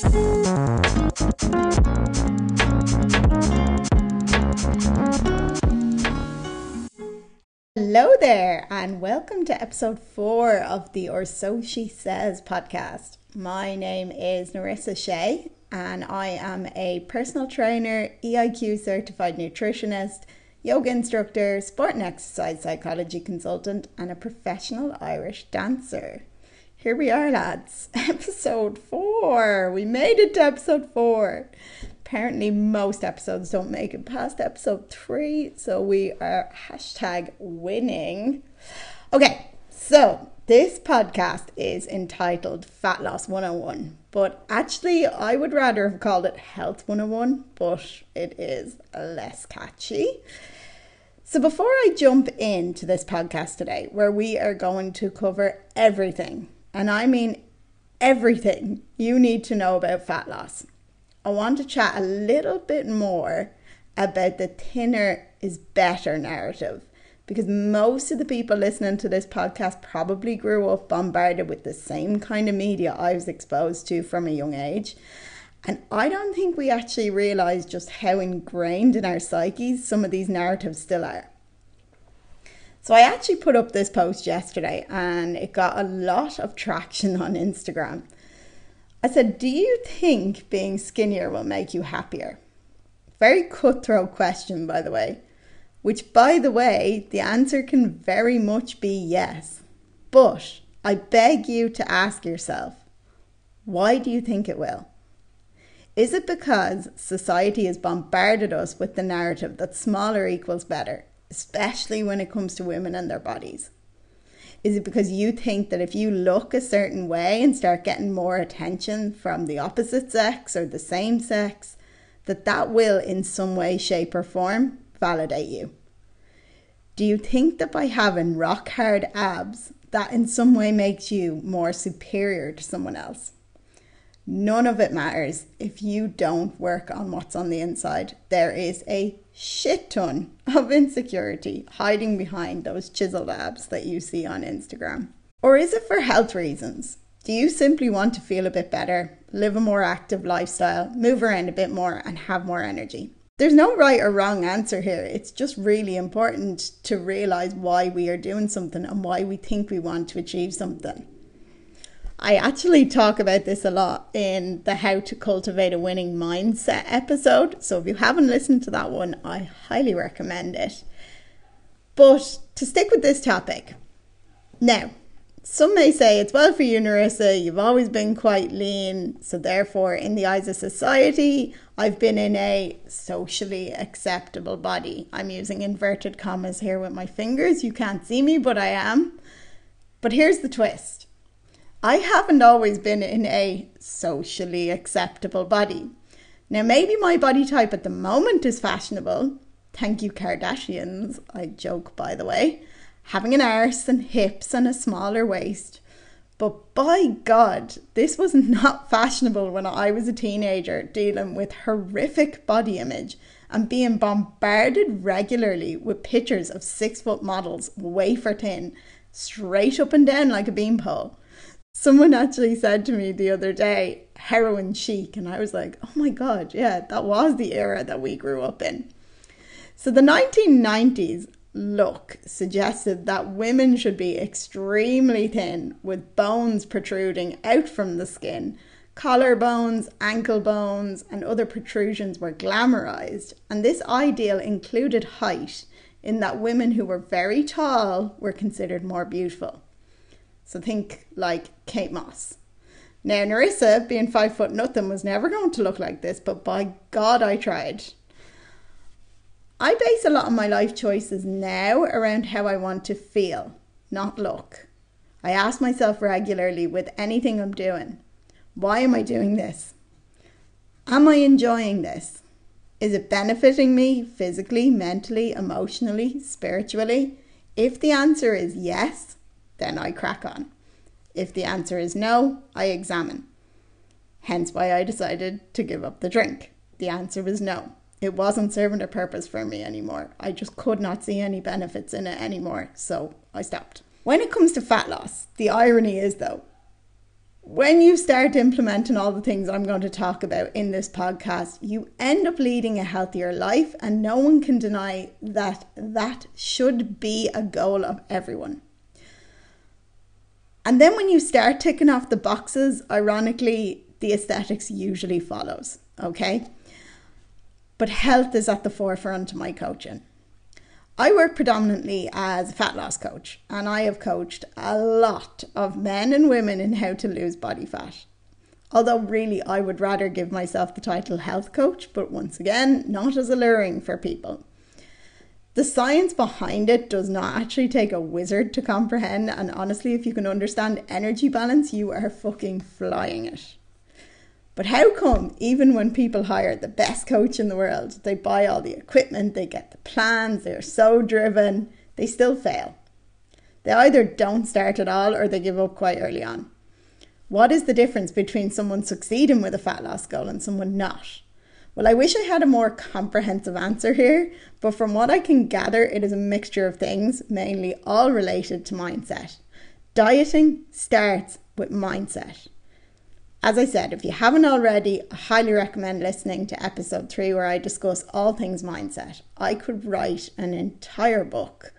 Hello there, and welcome to episode four of the Or So She Says podcast. My name is Nerissa Shea, and I am a personal trainer, EIQ certified nutritionist, yoga instructor, sport and exercise psychology consultant, and a professional Irish dancer. Here we are, lads. Episode four. We made it to episode four. Apparently, most episodes don't make it past episode three, so we are hashtag winning. Okay, so this podcast is entitled Fat Loss 101, but actually, I would rather have called it Health 101, but it is less catchy. So, before I jump into this podcast today, where we are going to cover everything, and I mean everything you need to know about fat loss, I want to chat a little bit more about the thinner is better narrative because most of the people listening to this podcast probably grew up bombarded with the same kind of media I was exposed to from a young age. And I don't think we actually realize just how ingrained in our psyches some of these narratives still are. So I actually put up this post yesterday and it got a lot of traction on Instagram. I said, Do you think being skinnier will make you happier? Very cutthroat question, by the way which, by the way, the answer can very much be yes. But I beg you to ask yourself why do you think it will? Is it because society has bombarded us with the narrative that smaller equals better, especially when it comes to women and their bodies? Is it because you think that if you look a certain way and start getting more attention from the opposite sex or the same sex, that that will in some way, shape, or form validate you? Do you think that by having rock hard abs, that in some way makes you more superior to someone else? None of it matters if you don't work on what's on the inside. There is a shit ton of insecurity hiding behind those chiseled abs that you see on Instagram. Or is it for health reasons? Do you simply want to feel a bit better, live a more active lifestyle, move around a bit more, and have more energy? There's no right or wrong answer here. It's just really important to realize why we are doing something and why we think we want to achieve something. I actually talk about this a lot in the How to Cultivate a Winning Mindset episode. So if you haven't listened to that one, I highly recommend it. But to stick with this topic, now, some may say it's well for you, Nerissa. You've always been quite lean. So, therefore, in the eyes of society, I've been in a socially acceptable body. I'm using inverted commas here with my fingers. You can't see me, but I am. But here's the twist I haven't always been in a socially acceptable body. Now, maybe my body type at the moment is fashionable. Thank you, Kardashians. I joke, by the way having an arse and hips and a smaller waist. But by God, this was not fashionable when I was a teenager dealing with horrific body image and being bombarded regularly with pictures of six foot models, wafer thin, straight up and down like a beanpole. Someone actually said to me the other day, heroin chic, and I was like, oh my God, yeah, that was the era that we grew up in. So the 1990s look suggested that women should be extremely thin with bones protruding out from the skin. Collarbones, ankle bones, and other protrusions were glamorized, and this ideal included height, in that women who were very tall were considered more beautiful. So think like Kate Moss. Now, Nerissa, being five foot nothing, was never going to look like this, but by God, I tried. I base a lot of my life choices now around how I want to feel, not look. I ask myself regularly with anything I'm doing why am I doing this? Am I enjoying this? Is it benefiting me physically, mentally, emotionally, spiritually? If the answer is yes, then I crack on. If the answer is no, I examine. Hence why I decided to give up the drink. The answer was no it wasn't serving a purpose for me anymore. I just could not see any benefits in it anymore, so I stopped. When it comes to fat loss, the irony is though, when you start implementing all the things I'm going to talk about in this podcast, you end up leading a healthier life, and no one can deny that that should be a goal of everyone. And then when you start ticking off the boxes, ironically, the aesthetics usually follows, okay? But health is at the forefront of my coaching. I work predominantly as a fat loss coach, and I have coached a lot of men and women in how to lose body fat. Although, really, I would rather give myself the title health coach, but once again, not as alluring for people. The science behind it does not actually take a wizard to comprehend, and honestly, if you can understand energy balance, you are fucking flying it. But how come, even when people hire the best coach in the world, they buy all the equipment, they get the plans, they're so driven, they still fail? They either don't start at all or they give up quite early on. What is the difference between someone succeeding with a fat loss goal and someone not? Well, I wish I had a more comprehensive answer here, but from what I can gather, it is a mixture of things, mainly all related to mindset. Dieting starts with mindset. As I said, if you haven't already, I highly recommend listening to episode three where I discuss all things mindset. I could write an entire book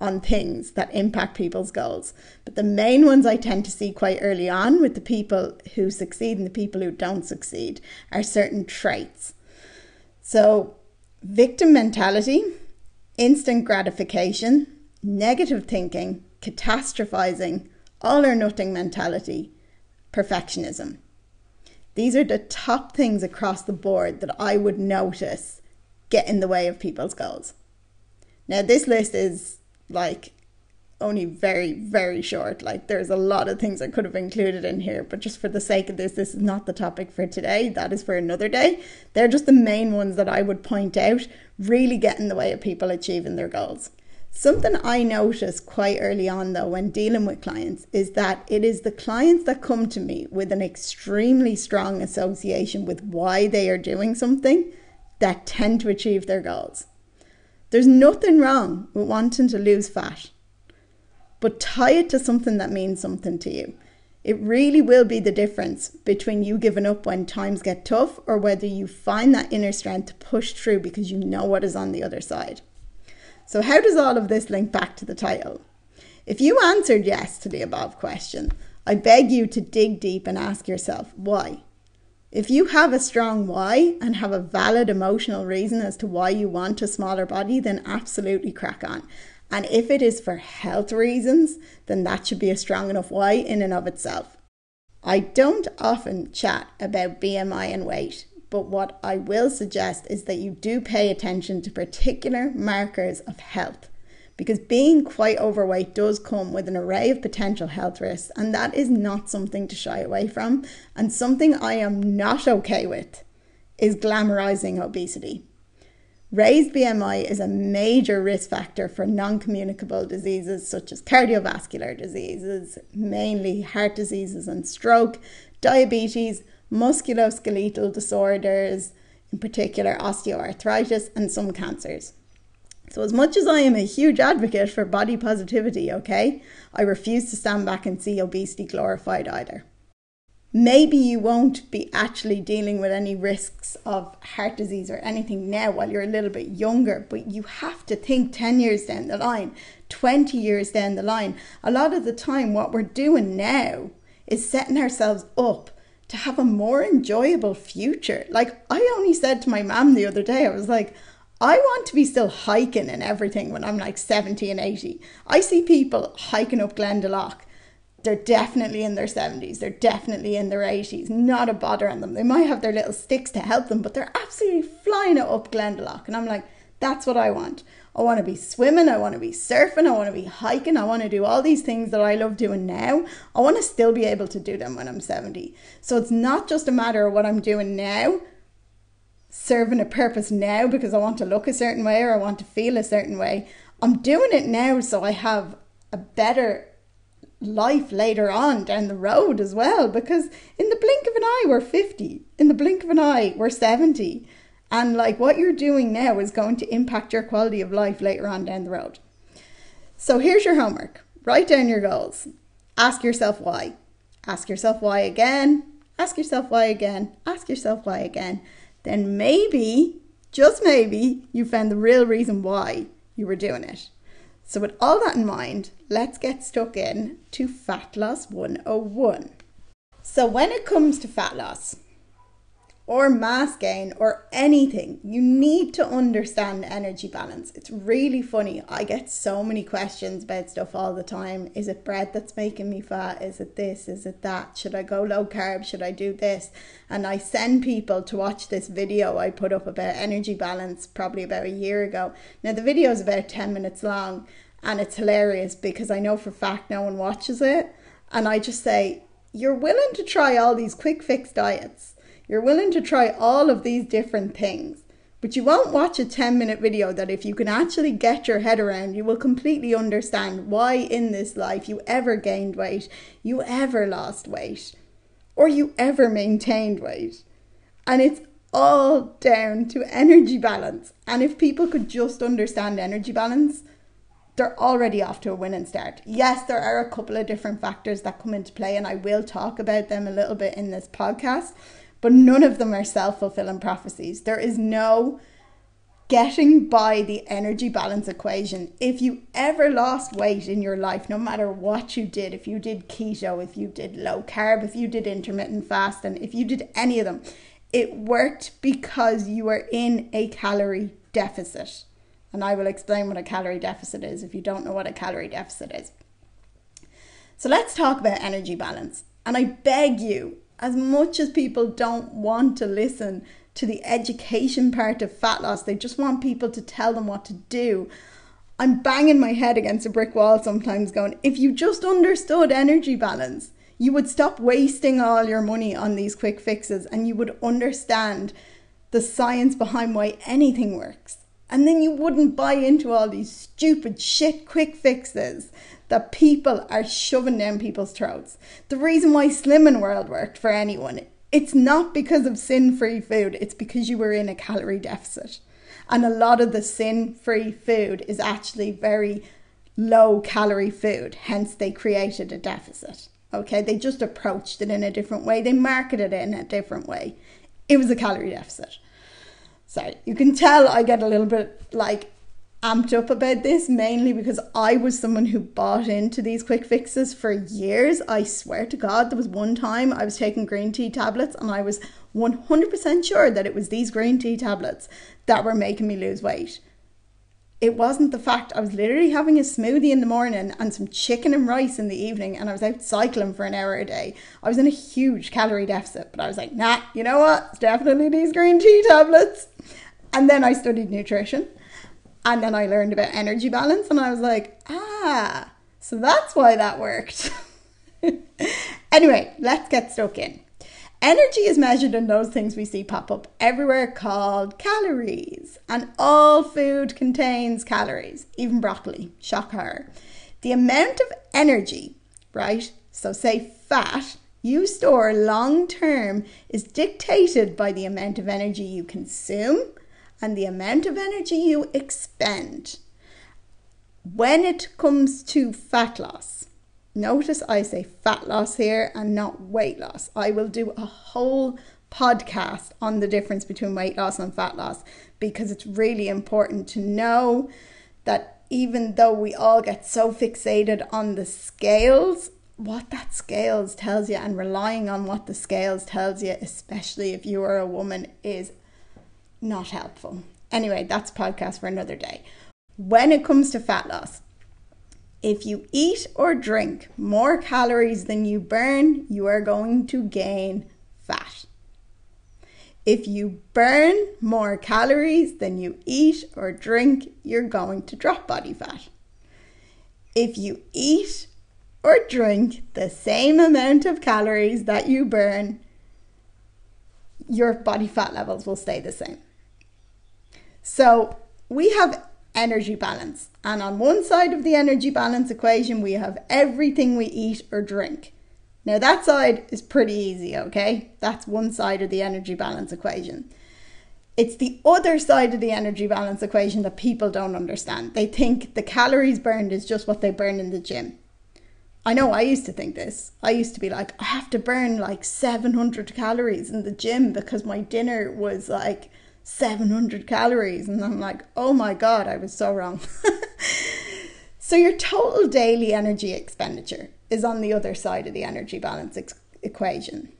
on things that impact people's goals. But the main ones I tend to see quite early on with the people who succeed and the people who don't succeed are certain traits. So, victim mentality, instant gratification, negative thinking, catastrophizing, all or nothing mentality perfectionism. These are the top things across the board that I would notice get in the way of people's goals. Now, this list is like only very, very short. Like, there's a lot of things I could have included in here, but just for the sake of this, this is not the topic for today. That is for another day. They're just the main ones that I would point out really get in the way of people achieving their goals. Something I noticed quite early on, though, when dealing with clients, is that it is the clients that come to me with an extremely strong association with why they are doing something that tend to achieve their goals. There's nothing wrong with wanting to lose fat, but tie it to something that means something to you. It really will be the difference between you giving up when times get tough or whether you find that inner strength to push through because you know what is on the other side. So, how does all of this link back to the title? If you answered yes to the above question, I beg you to dig deep and ask yourself why. If you have a strong why and have a valid emotional reason as to why you want a smaller body, then absolutely crack on. And if it is for health reasons, then that should be a strong enough why in and of itself. I don't often chat about BMI and weight but what I will suggest is that you do pay attention to particular markers of health because being quite overweight does come with an array of potential health risks, and that is not something to shy away from. And something I am not okay with is glamorizing obesity. Raised BMI is a major risk factor for non communicable diseases such as cardiovascular diseases, mainly heart diseases and stroke, diabetes, musculoskeletal disorders, in particular osteoarthritis, and some cancers. So, as much as I am a huge advocate for body positivity, okay, I refuse to stand back and see obesity glorified either. Maybe you won't be actually dealing with any risks of heart disease or anything now while you're a little bit younger, but you have to think 10 years down the line, 20 years down the line. A lot of the time, what we're doing now is setting ourselves up to have a more enjoyable future. Like I only said to my mom the other day, I was like, I want to be still hiking and everything when I'm like 70 and 80. I see people hiking up Glendalough. They're definitely in their 70s. They're definitely in their 80s. Not a bother on them. They might have their little sticks to help them, but they're absolutely flying it up Glendalough. And I'm like, that's what I want. I want to be swimming, I want to be surfing, I want to be hiking, I want to do all these things that I love doing now. I want to still be able to do them when I'm 70. So it's not just a matter of what I'm doing now, serving a purpose now because I want to look a certain way or I want to feel a certain way. I'm doing it now so I have a better life later on down the road as well because in the blink of an eye we're 50 in the blink of an eye we're 70 and like what you're doing now is going to impact your quality of life later on down the road. So here's your homework. Write down your goals, ask yourself why, ask yourself why again, ask yourself why again, ask yourself why again. Then maybe, just maybe, you found the real reason why you were doing it. So, with all that in mind, let's get stuck in to Fat Loss 101. So, when it comes to fat loss, or mass gain or anything, you need to understand energy balance. It's really funny. I get so many questions about stuff all the time. Is it bread that's making me fat? Is it this? Is it that? Should I go low carb? Should I do this? And I send people to watch this video I put up about energy balance probably about a year ago. Now, the video is about 10 minutes long and it's hilarious because I know for fact no one watches it. And I just say, you're willing to try all these quick fix diets you're willing to try all of these different things, but you won't watch a 10 minute video that if you can actually get your head around, you will completely understand why in this life you ever gained weight, you ever lost weight, or you ever maintained weight. And it's all down to energy balance. And if people could just understand energy balance, they're already off to a winning start. Yes, there are a couple of different factors that come into play, and I will talk about them a little bit in this podcast but none of them are self fulfilling prophecies. There is no getting by the energy balance equation. If you ever lost weight in your life, no matter what you did, if you did keto, if you did low carb, if you did intermittent fasting, if you did any of them, it worked because you were in a calorie deficit. And I will explain what a calorie deficit is if you don't know what a calorie deficit is. So let's talk about energy balance. And I beg you, as much as people don't want to listen to the education part of fat loss, they just want people to tell them what to do. I'm banging my head against a brick wall sometimes, going, if you just understood energy balance, you would stop wasting all your money on these quick fixes and you would understand the science behind why anything works. And then you wouldn't buy into all these stupid shit quick fixes that people are shoving down people's throats. The reason why Slimming World worked for anyone, it's not because of sin free food, it's because you were in a calorie deficit. And a lot of the sin free food is actually very low calorie food, hence, they created a deficit. Okay, they just approached it in a different way, they marketed it in a different way. It was a calorie deficit. So you can tell I get a little bit like amped up about this mainly because I was someone who bought into these quick fixes for years. I swear to God, there was one time I was taking green tea tablets and I was 100% sure that it was these green tea tablets that were making me lose weight. It wasn't the fact I was literally having a smoothie in the morning and some chicken and rice in the evening, and I was out cycling for an hour a day. I was in a huge calorie deficit, but I was like, nah, you know what? It's definitely these green tea tablets. And then I studied nutrition and then I learned about energy balance and I was like, ah, so that's why that worked. anyway, let's get stuck in. Energy is measured in those things we see pop up everywhere called calories. And all food contains calories, even broccoli. Shock horror. The amount of energy, right? So, say fat, you store long term is dictated by the amount of energy you consume and the amount of energy you expend when it comes to fat loss. Notice I say fat loss here and not weight loss. I will do a whole podcast on the difference between weight loss and fat loss because it's really important to know that even though we all get so fixated on the scales, what that scales tells you and relying on what the scales tells you, especially if you are a woman, is not helpful. Anyway, that's podcast for another day. When it comes to fat loss, if you eat or drink more calories than you burn, you are going to gain fat. If you burn more calories than you eat or drink, you're going to drop body fat. If you eat or drink the same amount of calories that you burn, your body fat levels will stay the same. So we have energy balance. And on one side of the energy balance equation, we have everything we eat or drink. Now, that side is pretty easy, okay? That's one side of the energy balance equation. It's the other side of the energy balance equation that people don't understand. They think the calories burned is just what they burn in the gym. I know I used to think this. I used to be like, I have to burn like 700 calories in the gym because my dinner was like 700 calories. And I'm like, oh my God, I was so wrong. so, your total daily energy expenditure is on the other side of the energy balance ex- equation.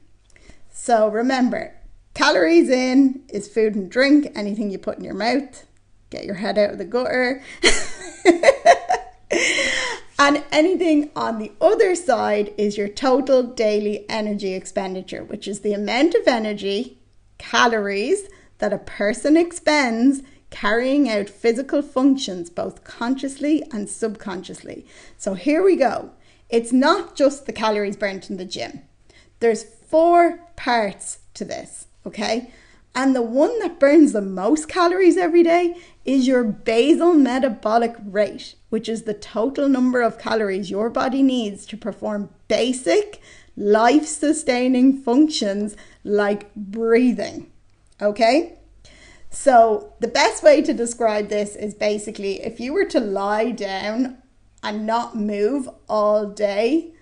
So, remember, calories in is food and drink, anything you put in your mouth, get your head out of the gutter. And anything on the other side is your total daily energy expenditure, which is the amount of energy, calories, that a person expends carrying out physical functions both consciously and subconsciously. So here we go. It's not just the calories burnt in the gym. There's four parts to this, okay? And the one that burns the most calories every day is your basal metabolic rate, which is the total number of calories your body needs to perform basic life sustaining functions like breathing. Okay? So, the best way to describe this is basically if you were to lie down and not move all day,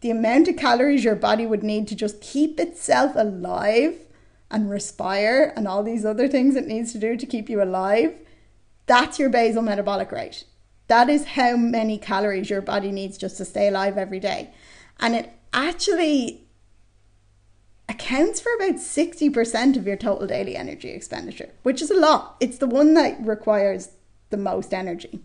the amount of calories your body would need to just keep itself alive and respire and all these other things it needs to do to keep you alive, that's your basal metabolic rate. That is how many calories your body needs just to stay alive every day. And it actually accounts for about 60% of your total daily energy expenditure, which is a lot. It's the one that requires the most energy.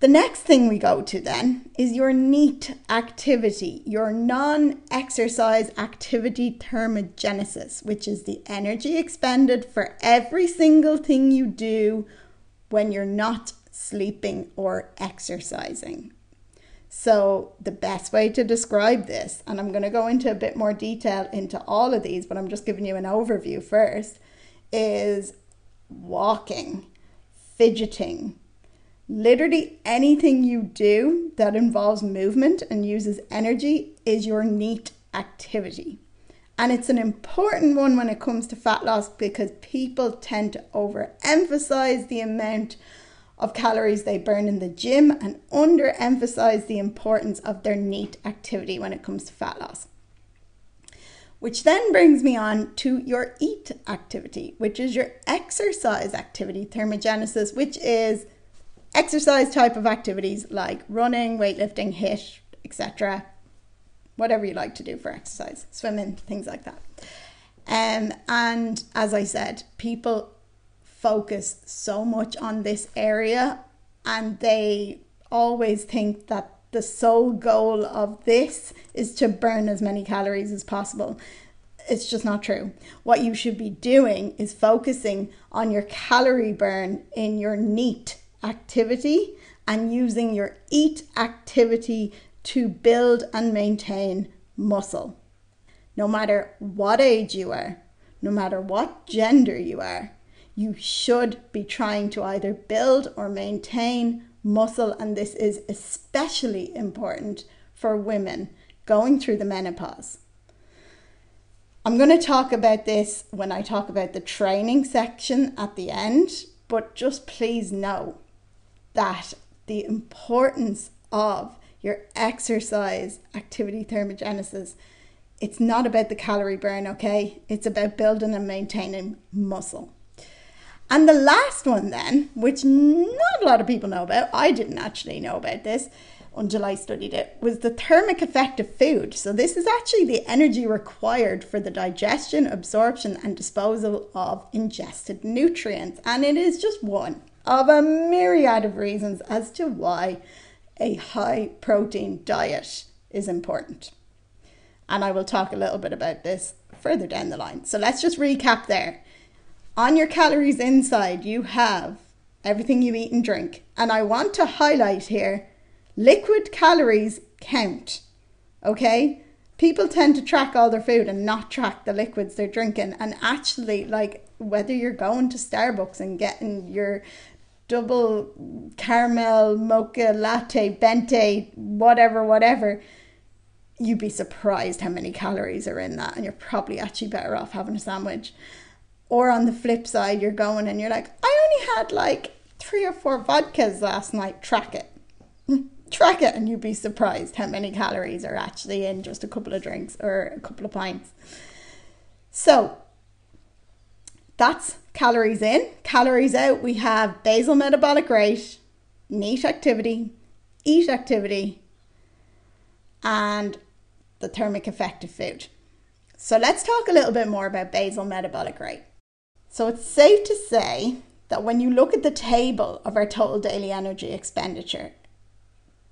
The next thing we go to then is your NEAT activity, your non exercise activity thermogenesis, which is the energy expended for every single thing you do when you're not sleeping or exercising. So, the best way to describe this, and I'm going to go into a bit more detail into all of these, but I'm just giving you an overview first, is walking, fidgeting Literally anything you do that involves movement and uses energy is your NEAT activity. And it's an important one when it comes to fat loss because people tend to overemphasize the amount of calories they burn in the gym and underemphasize the importance of their NEAT activity when it comes to fat loss. Which then brings me on to your EAT activity, which is your exercise activity thermogenesis, which is exercise type of activities like running, weightlifting, HIIT, etc. Whatever you like to do for exercise, swimming, things like that. Um, and as I said, people focus so much on this area and they always think that the sole goal of this is to burn as many calories as possible. It's just not true. What you should be doing is focusing on your calorie burn in your NEAT activity and using your EAT activity to build and maintain muscle. No matter what age you are, no matter what gender you are, you should be trying to either build or maintain muscle, and this is especially important for women going through the menopause. I'm going to talk about this when I talk about the training section at the end, but just please know that the importance of your exercise activity thermogenesis it's not about the calorie burn okay it's about building and maintaining muscle and the last one then which not a lot of people know about i didn't actually know about this until i studied it was the thermic effect of food so this is actually the energy required for the digestion absorption and disposal of ingested nutrients and it is just one of a myriad of reasons as to why a high protein diet is important. And I will talk a little bit about this further down the line. So let's just recap there. On your calories inside, you have everything you eat and drink. And I want to highlight here liquid calories count. Okay? People tend to track all their food and not track the liquids they're drinking. And actually, like whether you're going to Starbucks and getting your double caramel mocha latte venti whatever whatever you'd be surprised how many calories are in that and you're probably actually better off having a sandwich or on the flip side you're going and you're like i only had like three or four vodkas last night track it track it and you'd be surprised how many calories are actually in just a couple of drinks or a couple of pints. So that's calories in. Calories out, we have basal metabolic rate, NEAT activity, EAT activity, and the thermic effect of food. So let's talk a little bit more about basal metabolic rate. So it's safe to say that when you look at the table of our total daily energy expenditure,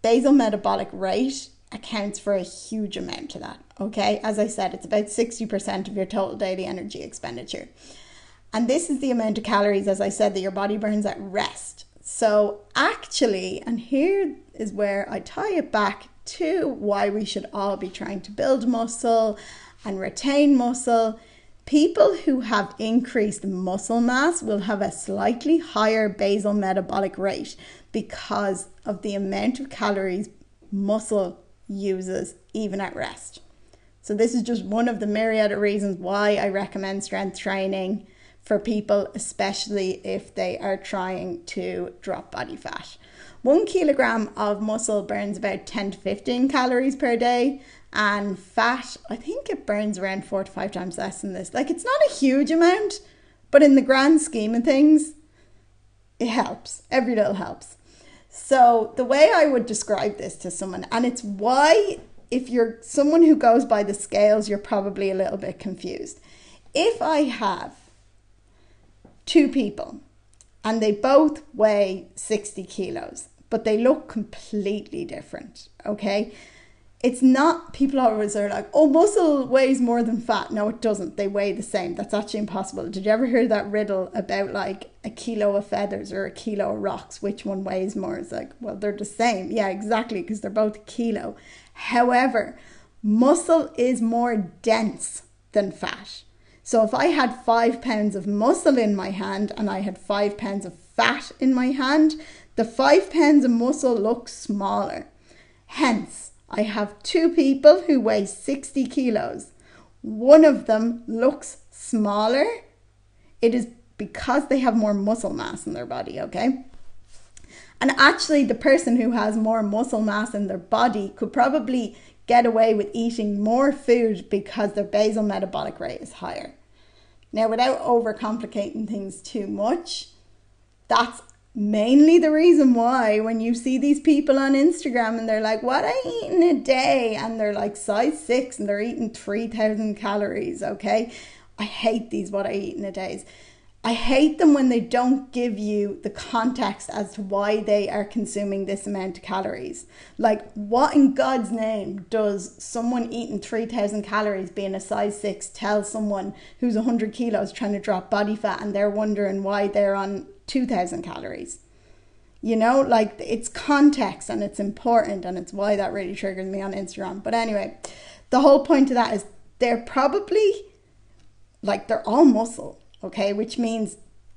basal metabolic rate accounts for a huge amount of that. Okay, as I said, it's about 60% of your total daily energy expenditure. And this is the amount of calories, as I said, that your body burns at rest. So, actually, and here is where I tie it back to why we should all be trying to build muscle and retain muscle. People who have increased muscle mass will have a slightly higher basal metabolic rate because of the amount of calories muscle uses even at rest. So, this is just one of the myriad of reasons why I recommend strength training for people, especially if they are trying to drop body fat. One kilogram of muscle burns about 10 to 15 calories per day, and fat, I think it burns around four to five times less than this. Like, it's not a huge amount, but in the grand scheme of things, it helps. Every little helps. So, the way I would describe this to someone, and it's why if you're someone who goes by the scales, you're probably a little bit confused. If I have two people and they both weigh 60 kilos, but they look completely different, okay? It's not, people always are like, oh, muscle weighs more than fat. No, it doesn't. They weigh the same. That's actually impossible. Did you ever hear that riddle about like a kilo of feathers or a kilo of rocks? Which one weighs more? It's like, well, they're the same. Yeah, exactly, because they're both a kilo. However, muscle is more dense than fat. So if I had five pounds of muscle in my hand and I had five pounds of fat in my hand, the five pounds of muscle looks smaller. Hence, I have two people who weigh 60 kilos. One of them looks smaller. It is because they have more muscle mass in their body, okay? And actually, the person who has more muscle mass in their body could probably get away with eating more food because their basal metabolic rate is higher. Now, without overcomplicating things too much, that's mainly the reason why when you see these people on Instagram and they're like, What I eat in a day? and they're like size six and they're eating 3,000 calories, okay? I hate these what I eat in a day. I hate them when they don't give you the context as to why they are consuming this amount of calories. Like, what in God's name does someone eating 3,000 calories being a size 6 tell someone who's 100 kilos trying to drop body fat and they're wondering why they're on 2,000 calories? You know, like it's context and it's important, and it's why that really triggers me on Instagram. But anyway, the whole point of that is they're probably like they're all muscle okay, which means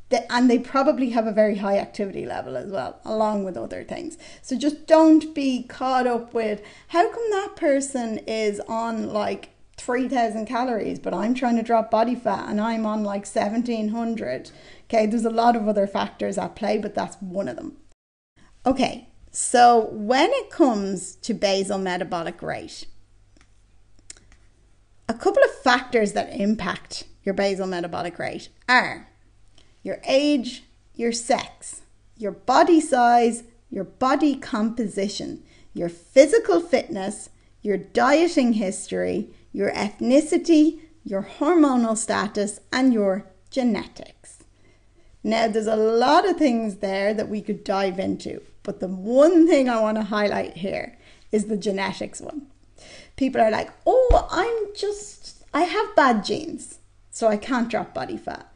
that, and they probably have a very high activity level as well, along with other things. So just don't be caught up with how come that person is on like 3000 calories, but I'm trying to drop body fat and I'm on like 1700. Okay, there's a lot of other factors at play, but that's one of them. Okay, so when it comes to basal metabolic rate, a couple of factors that impact your basal metabolic rate are your age, your sex, your body size, your body composition, your physical fitness, your dieting history, your ethnicity, your hormonal status, and your genetics. Now, there's a lot of things there that we could dive into, but the one thing I want to highlight here is the genetics one. People are like, oh, I'm just, I have bad genes so I can't drop body fat.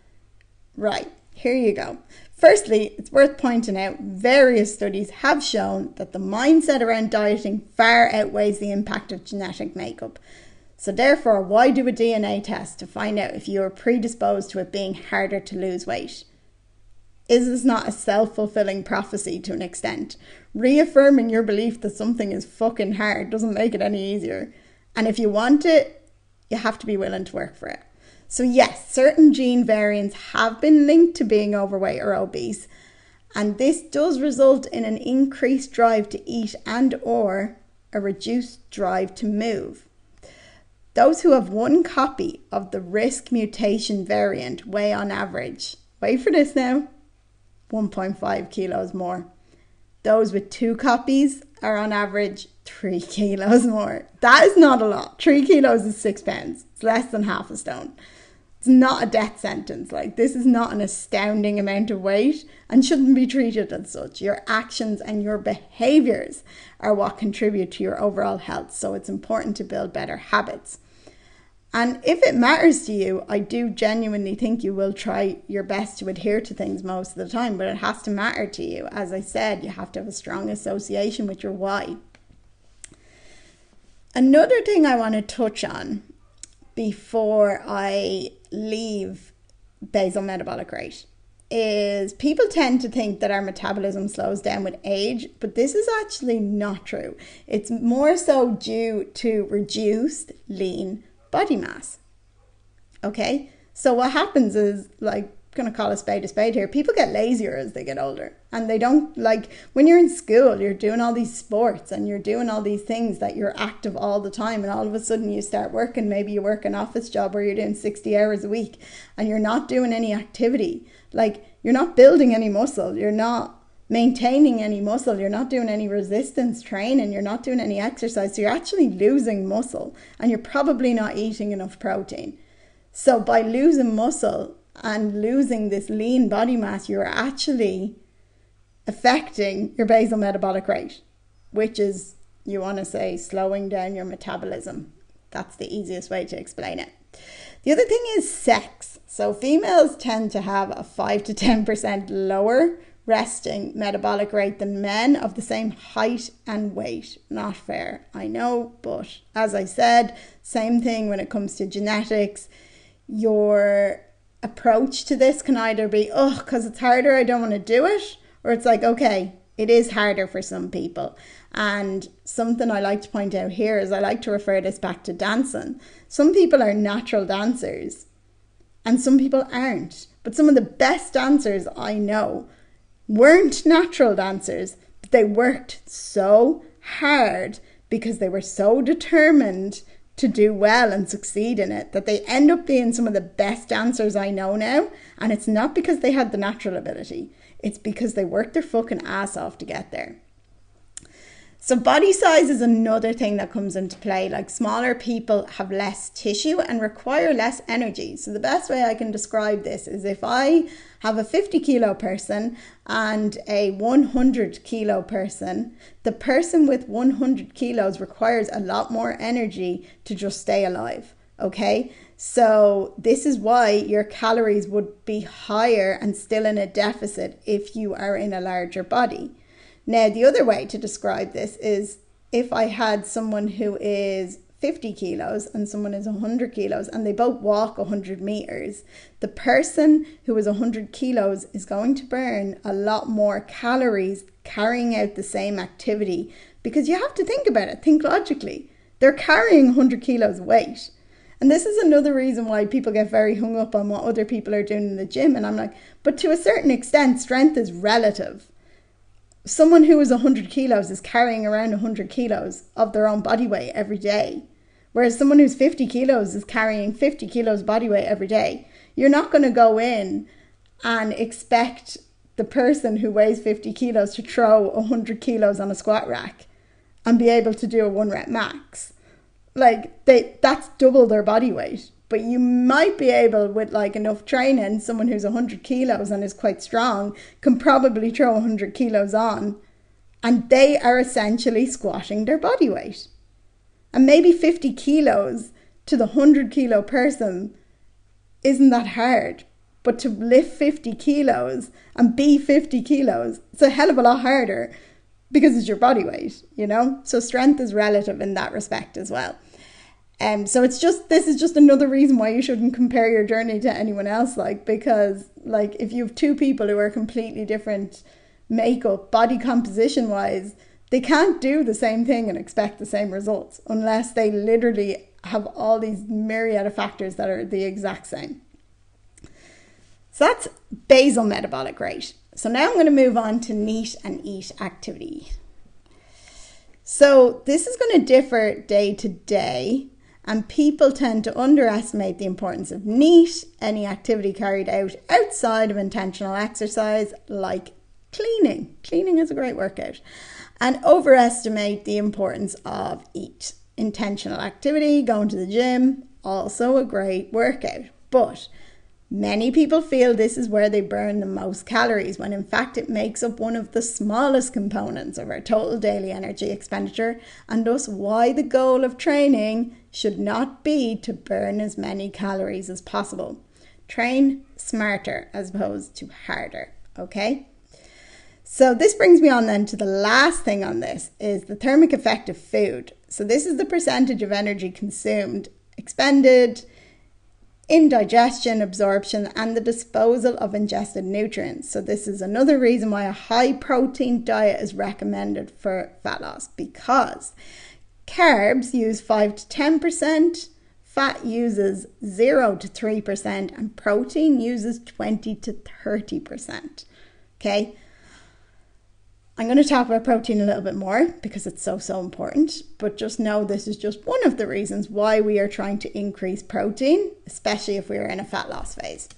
Right, here you go. Firstly, it's worth pointing out various studies have shown that the mindset around dieting far outweighs the impact of genetic makeup. So, therefore, why do a DNA test to find out if you are predisposed to it being harder to lose weight? Is this not a self fulfilling prophecy to an extent? Reaffirming your belief that something is fucking hard doesn't make it any easier. And if you want it, you have to be willing to work for it. So, yes, certain gene variants have been linked to being overweight or obese. And this does result in an increased drive to eat and or a reduced drive to move. Those who have one copy of the risk mutation variant weigh on average, wait for this now, 1.5 kilos more. Those with two copies are on average three kilos more. That is not a lot. Three kilos is six pounds. It's less than half a stone. It's not a death sentence. Like, this is not an astounding amount of weight and shouldn't be treated as such. Your actions and your behaviors are what contribute to your overall health. So, it's important to build better habits. And if it matters to you, I do genuinely think you will try your best to adhere to things most of the time, but it has to matter to you. As I said, you have to have a strong association with your why. Another thing I want to touch on before I leave basal metabolic rate is people tend to think that our metabolism slows down with age, but this is actually not true. It's more so due to reduced lean body mass. Okay? So what happens is like gonna call a spade a spade here. People get lazier as they get older, and they don't like when you're in school. You're doing all these sports and you're doing all these things that you're active all the time, and all of a sudden you start working. Maybe you work an office job where you're doing sixty hours a week, and you're not doing any activity. Like you're not building any muscle. You're not maintaining any muscle. You're not doing any resistance training. You're not doing any exercise. So you're actually losing muscle, and you're probably not eating enough protein. So by losing muscle and losing this lean body mass, you're actually affecting your basal metabolic rate, which is, you want to say, slowing down your metabolism. That's the easiest way to explain it. The other thing is sex. So females tend to have a 5 to 10% lower resting metabolic rate than men of the same height and weight. Not fair, I know, but as I said, same thing when it comes to genetics. Your approach to this can either be, oh, because it's harder, I don't want to do it, or it's like, okay, it is harder for some people. And something I like to point out here is I like to refer this back to dancing. Some people are natural dancers and some people aren't. But some of the best dancers I know weren't natural dancers, but they worked so hard because they were so determined to do well and succeed in it that they end up being some of the best dancers I know now. And it's not because they had the natural ability, it's because they worked their fucking ass off to get there. So, body size is another thing that comes into play. Like, smaller people have less tissue and require less energy. So, the best way I can describe this is if I have a 50 kilo person and a 100 kilo person, the person with 100 kilos requires a lot more energy to just stay alive. Okay, so this is why your calories would be higher and still in a deficit if you are in a larger body. Now, the other way to describe this is if I had someone who is 50 kilos and someone is 100 kilos and they both walk 100 meters, the person who is 100 kilos is going to burn a lot more calories carrying out the same activity because you have to think about it, think logically. They're carrying 100 kilos weight. And this is another reason why people get very hung up on what other people are doing in the gym. And I'm like, but to a certain extent, strength is relative someone who is 100 kilos is carrying around 100 kilos of their own body weight every day, whereas someone who's 50 kilos is carrying 50 kilos body weight every day. You're not going to go in and expect the person who weighs 50 kilos to throw 100 kilos on a squat rack and be able to do a one rep max. Like they that's double their body weight but you might be able with like enough training someone who's 100 kilos and is quite strong can probably throw 100 kilos on and they are essentially squashing their body weight. And maybe 50 kilos to the 100 kilo person isn't that hard but to lift 50 kilos and be 50 kilos it's a hell of a lot harder because it's your body weight you know? So strength is relative in that respect as well um, so it's just this is just another reason why you shouldn't compare your journey to anyone else, like because like if you have two people who are completely different makeup, body composition wise, they can't do the same thing and expect the same results unless they literally have all these myriad of factors that are the exact same. So that's basal metabolic rate. So now I'm going to move on to NEAT and EAT activity. So this is going to differ day to day, and people tend to underestimate the importance of NEAT, any activity carried out outside of intentional exercise, like cleaning. Cleaning is a great workout, and overestimate the importance of EAT, intentional activity, going to the gym, also a great workout. But Many people feel this is where they burn the most calories, when in fact it makes up one of the smallest components of our total daily energy expenditure, and thus why the goal of training should not be to burn as many calories as possible. Train smarter as opposed to harder, okay? So this brings me on then to the last thing on this is the thermic effect of food. So this is the percentage of energy consumed, expended, indigestion, absorption, and the disposal of ingested nutrients. So, this is another reason why a high protein diet is recommended for fat loss because carbs use 5 to 10%, fat uses 0 to 3%, and protein uses 20 to 30%. Okay, I'm going to talk about protein a little bit more because it's so, so important. But just know this is just one of the reasons why we are trying to increase protein, especially if we're in a fat loss phase.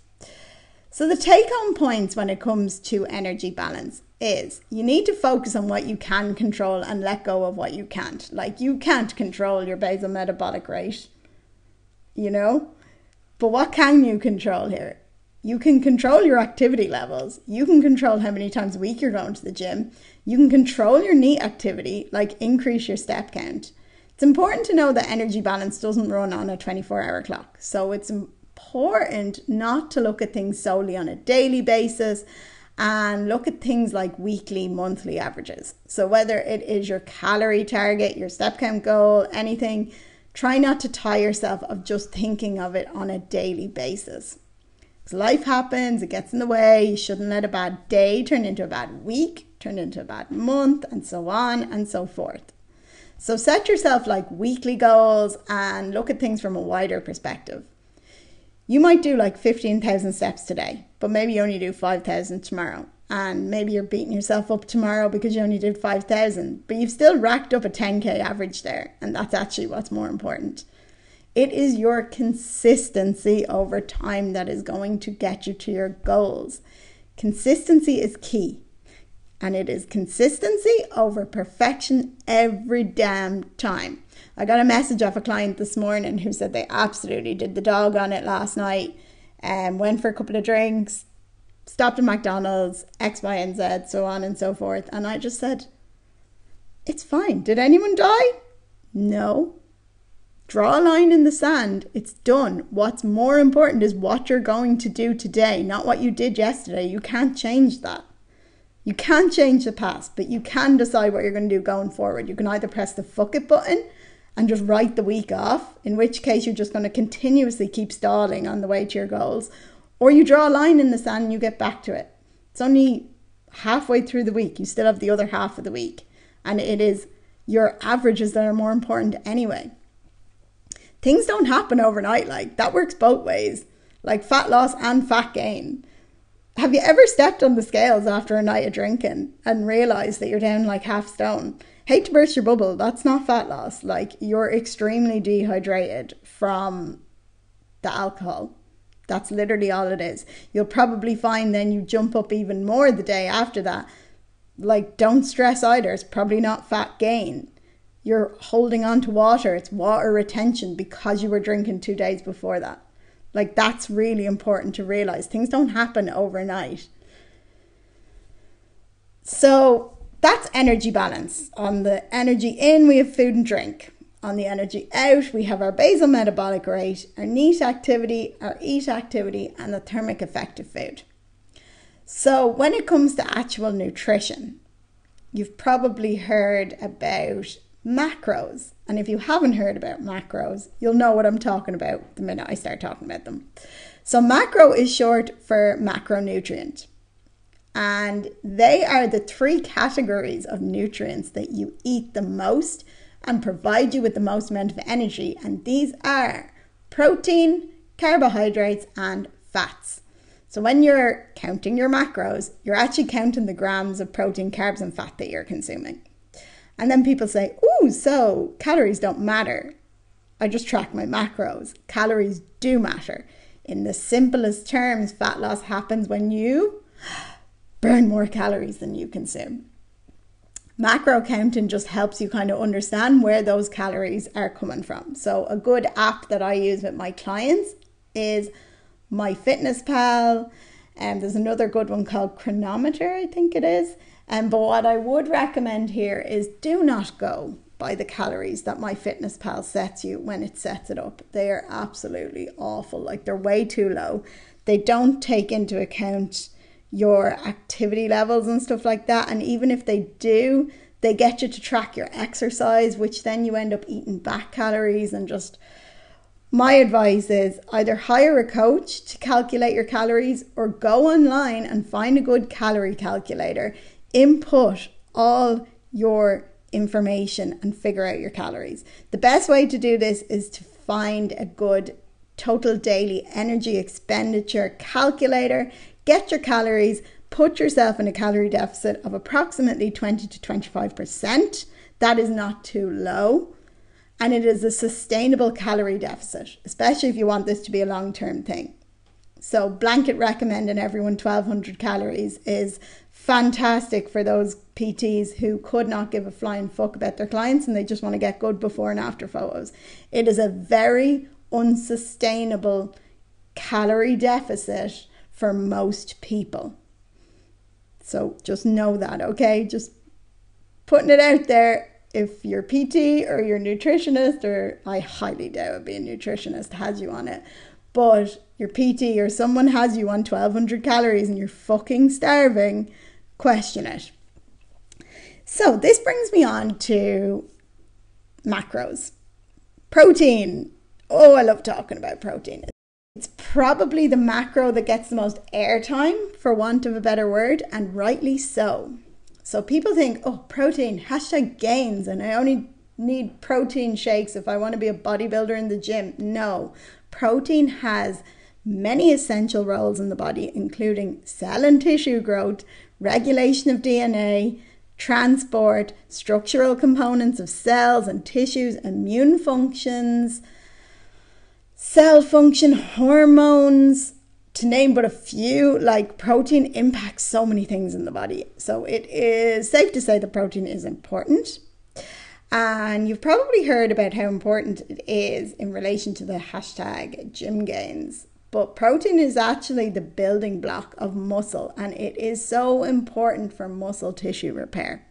So, the take home points when it comes to energy balance is you need to focus on what you can control and let go of what you can't. Like, you can't control your basal metabolic rate, you know? But what can you control here? You can control your activity levels. You can control how many times a week you're going to the gym. You can control your NEAT activity, like increase your step count. It's important to know that energy balance doesn't run on a 24 hour clock. So it's important not to look at things solely on a daily basis and look at things like weekly, monthly averages. So whether it is your calorie target, your step count goal, anything, try not to tie yourself of just thinking of it on a daily basis. Because life happens, it gets in the way. You shouldn't let a bad day turn into a bad week, turn into a bad month, and so on and so forth. So set yourself like weekly goals and look at things from a wider perspective. You might do like 15,000 steps today, but maybe you only do 5,000 tomorrow. And maybe you're beating yourself up tomorrow because you only did 5,000, but you've still racked up a 10k average there. And that's actually what's more important. It is your consistency over time that is going to get you to your goals. Consistency is key. And it is consistency over perfection every damn time. I got a message off a client this morning who said they absolutely did the dog on it last night and went for a couple of drinks, stopped at McDonald's, X, Y, and Z, so on and so forth. And I just said, It's fine. Did anyone die? No. Draw a line in the sand. It's done. What's more important is what you're going to do today, not what you did yesterday. You can't change that. You can't change the past, but you can decide what you're going to do going forward. You can either press the fuck it button and just write the week off, in which case you're just going to continuously keep stalling on the way to your goals, or you draw a line in the sand and you get back to it. It's only halfway through the week. You still have the other half of the week, and it is your averages that are more important anyway things don't happen overnight. Like that works both ways, like fat loss and fat gain. Have you ever stepped on the scales after a night of drinking and realized that you're down like half stone? Hate to burst your bubble, that's not fat loss. Like you're extremely dehydrated from the alcohol. That's literally all it is. You'll probably find then you jump up even more the day after that. Like, don't stress either. It's probably not fat gain you're holding on to water. It's water retention because you were drinking two days before that. Like, that's really important to realize. Things don't happen overnight. So, that's energy balance. On the energy in, we have food and drink. On the energy out, we have our basal metabolic rate, our NEAT activity, our EAT activity, and the thermic effect of food. So, when it comes to actual nutrition, you've probably heard about macros. And if you haven't heard about macros, you'll know what I'm talking about the minute I start talking about them. So, macro is short for macronutrient. And they are the three categories of nutrients that you eat the most and provide you with the most amount of energy. And these are protein, carbohydrates, and fats. So when you're counting your macros, you're actually counting the grams of protein, carbs, and fat that you're consuming. And then people say, oh, so calories don't matter. I just track my macros. Calories do matter. In the simplest terms, fat loss happens when you burn more calories than you consume. Macro counting just helps you kind of understand where those calories are coming from. So, a good app that I use with my clients is MyFitnessPal. And um, there's another good one called Cronometer, I think it is. Um, but what I would recommend here is do not go by the calories that MyFitnessPal sets you when it sets it up. They are absolutely awful. Like they're way too low. They don't take into account your activity levels and stuff like that. And even if they do, they get you to track your exercise, which then you end up eating back calories and just. My advice is either hire a coach to calculate your calories or go online and find a good calorie calculator, input all your information and figure out your calories. The best way to do this is to find a good total daily energy expenditure calculator get your calories, put yourself in a calorie deficit of approximately 20 to 25%. That is not too low. And it is a sustainable calorie deficit, especially if you want this to be a long term thing. So, blanket recommending everyone 1200 calories is fantastic for those PTs who could not give a flying fuck about their clients and they just want to get good before and after photos. It is a very unsustainable calorie deficit for most people. So just know that, okay? Just putting it out there. If your PT or your nutritionist, or I highly doubt it be a nutritionist has you on it, but your PT or someone has you on 1200 calories and you're fucking starving, question it. So this brings me on to macros. Protein. Oh, I love talking about protein. It's probably the macro that gets the most airtime, for want of a better word, and rightly so. So people think, oh, protein, hashtag gains, and I only need protein shakes if I want to be a bodybuilder in the gym. No, protein has many essential roles in the body, including cell and tissue growth, regulation of DNA, transport, structural components of cells and tissues, immune functions cell function, hormones, to name but a few, like protein impacts so many things in the body. So it is safe to say that protein is important. And you've probably heard about how important it is in relation to the hashtag gym gains. But protein is actually the building block of muscle and it is so important for muscle tissue repair.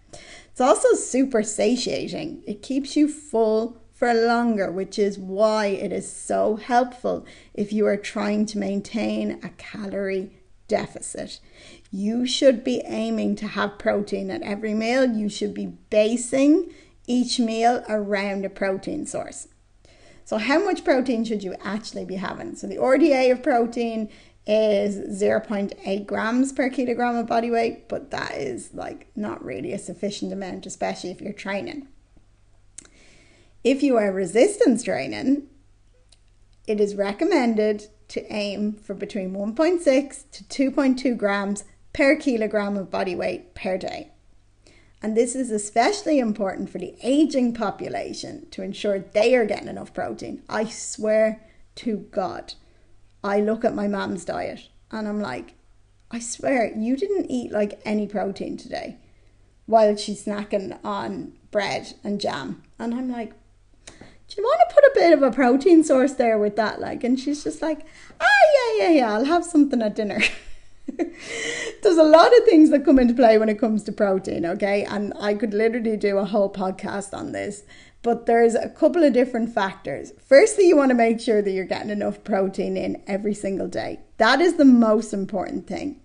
It's also super satiating. It keeps you full for longer, which is why it is so helpful if you are trying to maintain a calorie deficit. You should be aiming to have protein at every meal. You should be basing each meal around a protein source. So, how much protein should you actually be having? So, the RDA of protein is 0.8 grams per kilogram of body weight, but that is like not really a sufficient amount, especially if you're training. If you are resistance training, it is recommended to aim for between 1.6 to 2.2 grams per kilogram of body weight per day. And this is especially important for the aging population to ensure they are getting enough protein. I swear to God, I look at my mom's diet and I'm like, I swear you didn't eat like any protein today while she's snacking on bread and jam. And I'm like, do you want to put a bit of a protein source there with that? Like, and she's just like, ah, yeah, yeah, yeah, I'll have something at dinner. There's a lot of things that come into play when it comes to protein, okay? And I could literally do a whole podcast on this, but there's a couple of different factors. Firstly, you want to make sure that you're getting enough protein in every single day. That is the most important thing.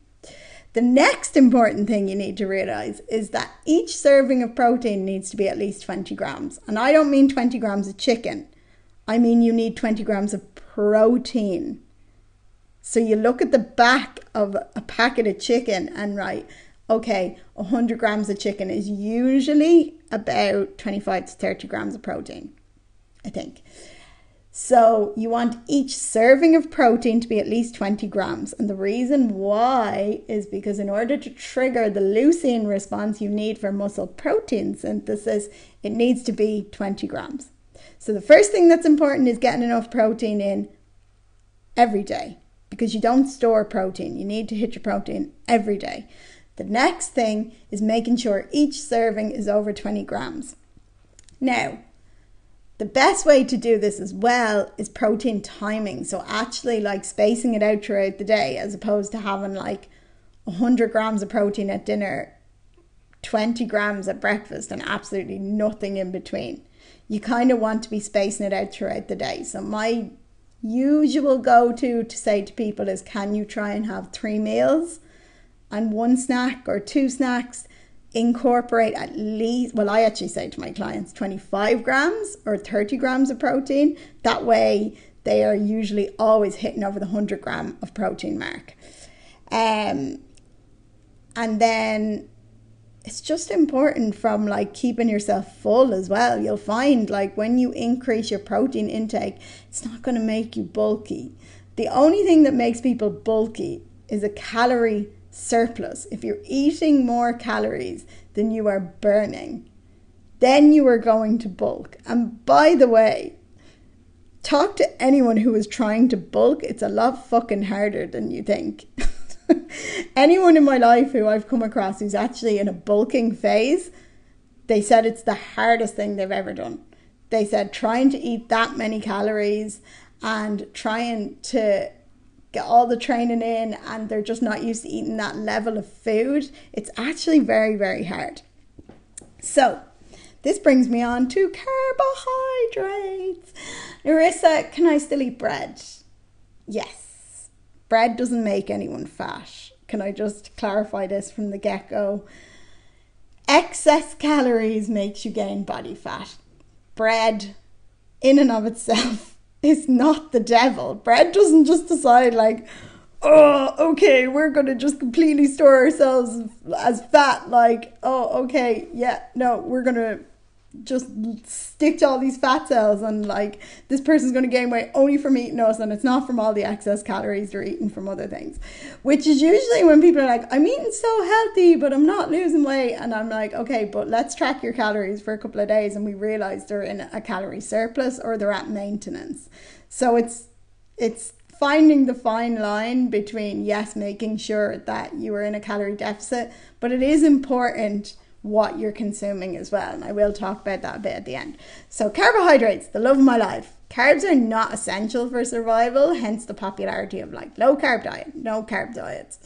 The next important thing you need to realize is that each serving of protein needs to be at least 20 grams. And I don't mean 20 grams of chicken, I mean you need 20 grams of protein. So you look at the back of a packet of chicken and write, okay, 100 grams of chicken is usually about 25 to 30 grams of protein, I think. So you want each serving of protein to be at least 20 grams. And the reason why is because in order to trigger the leucine response you need for muscle protein synthesis, it needs to be 20 grams. So the first thing that's important is getting enough protein in every day because you don't store protein. You need to hit your protein every day. The next thing is making sure each serving is over 20 grams. Now, the best way to do this as well is protein timing. So, actually, like spacing it out throughout the day as opposed to having like 100 grams of protein at dinner, 20 grams at breakfast, and absolutely nothing in between. You kind of want to be spacing it out throughout the day. So, my usual go to to say to people is can you try and have three meals and one snack or two snacks incorporate at least well i actually say to my clients 25 grams or 30 grams of protein that way they are usually always hitting over the 100 gram of protein mark um, and then it's just important from like keeping yourself full as well. You'll find like when you increase your protein intake, it's not going to make you bulky. The only thing that makes people bulky is a calorie surplus. If you're eating more calories than you are burning, then you are going to bulk. And by the way, talk to anyone who is trying to bulk, it's a lot fucking harder than you think. anyone in my life who I've come across who's actually in a bulking phase, they said it's the hardest thing they've ever done. They said trying to eat that many calories and trying to get all the training in and they're just not used to eating that level of food, it's actually very, very hard. So, this brings me on to carbohydrates. Nerissa, can I still eat bread? Yes bread doesn't make anyone fat. Can I just clarify this from the get go? Excess calories makes you gain body fat. Bread, in and of itself, is not the devil. Bread doesn't just decide, like, oh, okay, we're going to just completely store ourselves as fat. Like, oh, okay, yeah, no, we're going to just stick to all these fat cells and like this person's going to gain weight only from eating us and it's not from all the excess calories they're eating from other things. Which is usually when people are like i'm eating so healthy but i'm not losing weight. And i'm like okay but let's track your calories for a couple of days. And we realize they're in a calorie surplus or they're at maintenance. So it's it's finding the fine line between yes making sure that you are in a calorie deficit but it is important what you're consuming as well. And I will talk about that a bit at the end. So, carbohydrates, the love of my life. Carbs are not essential for survival, hence the popularity of like low carb diet, no carb diets.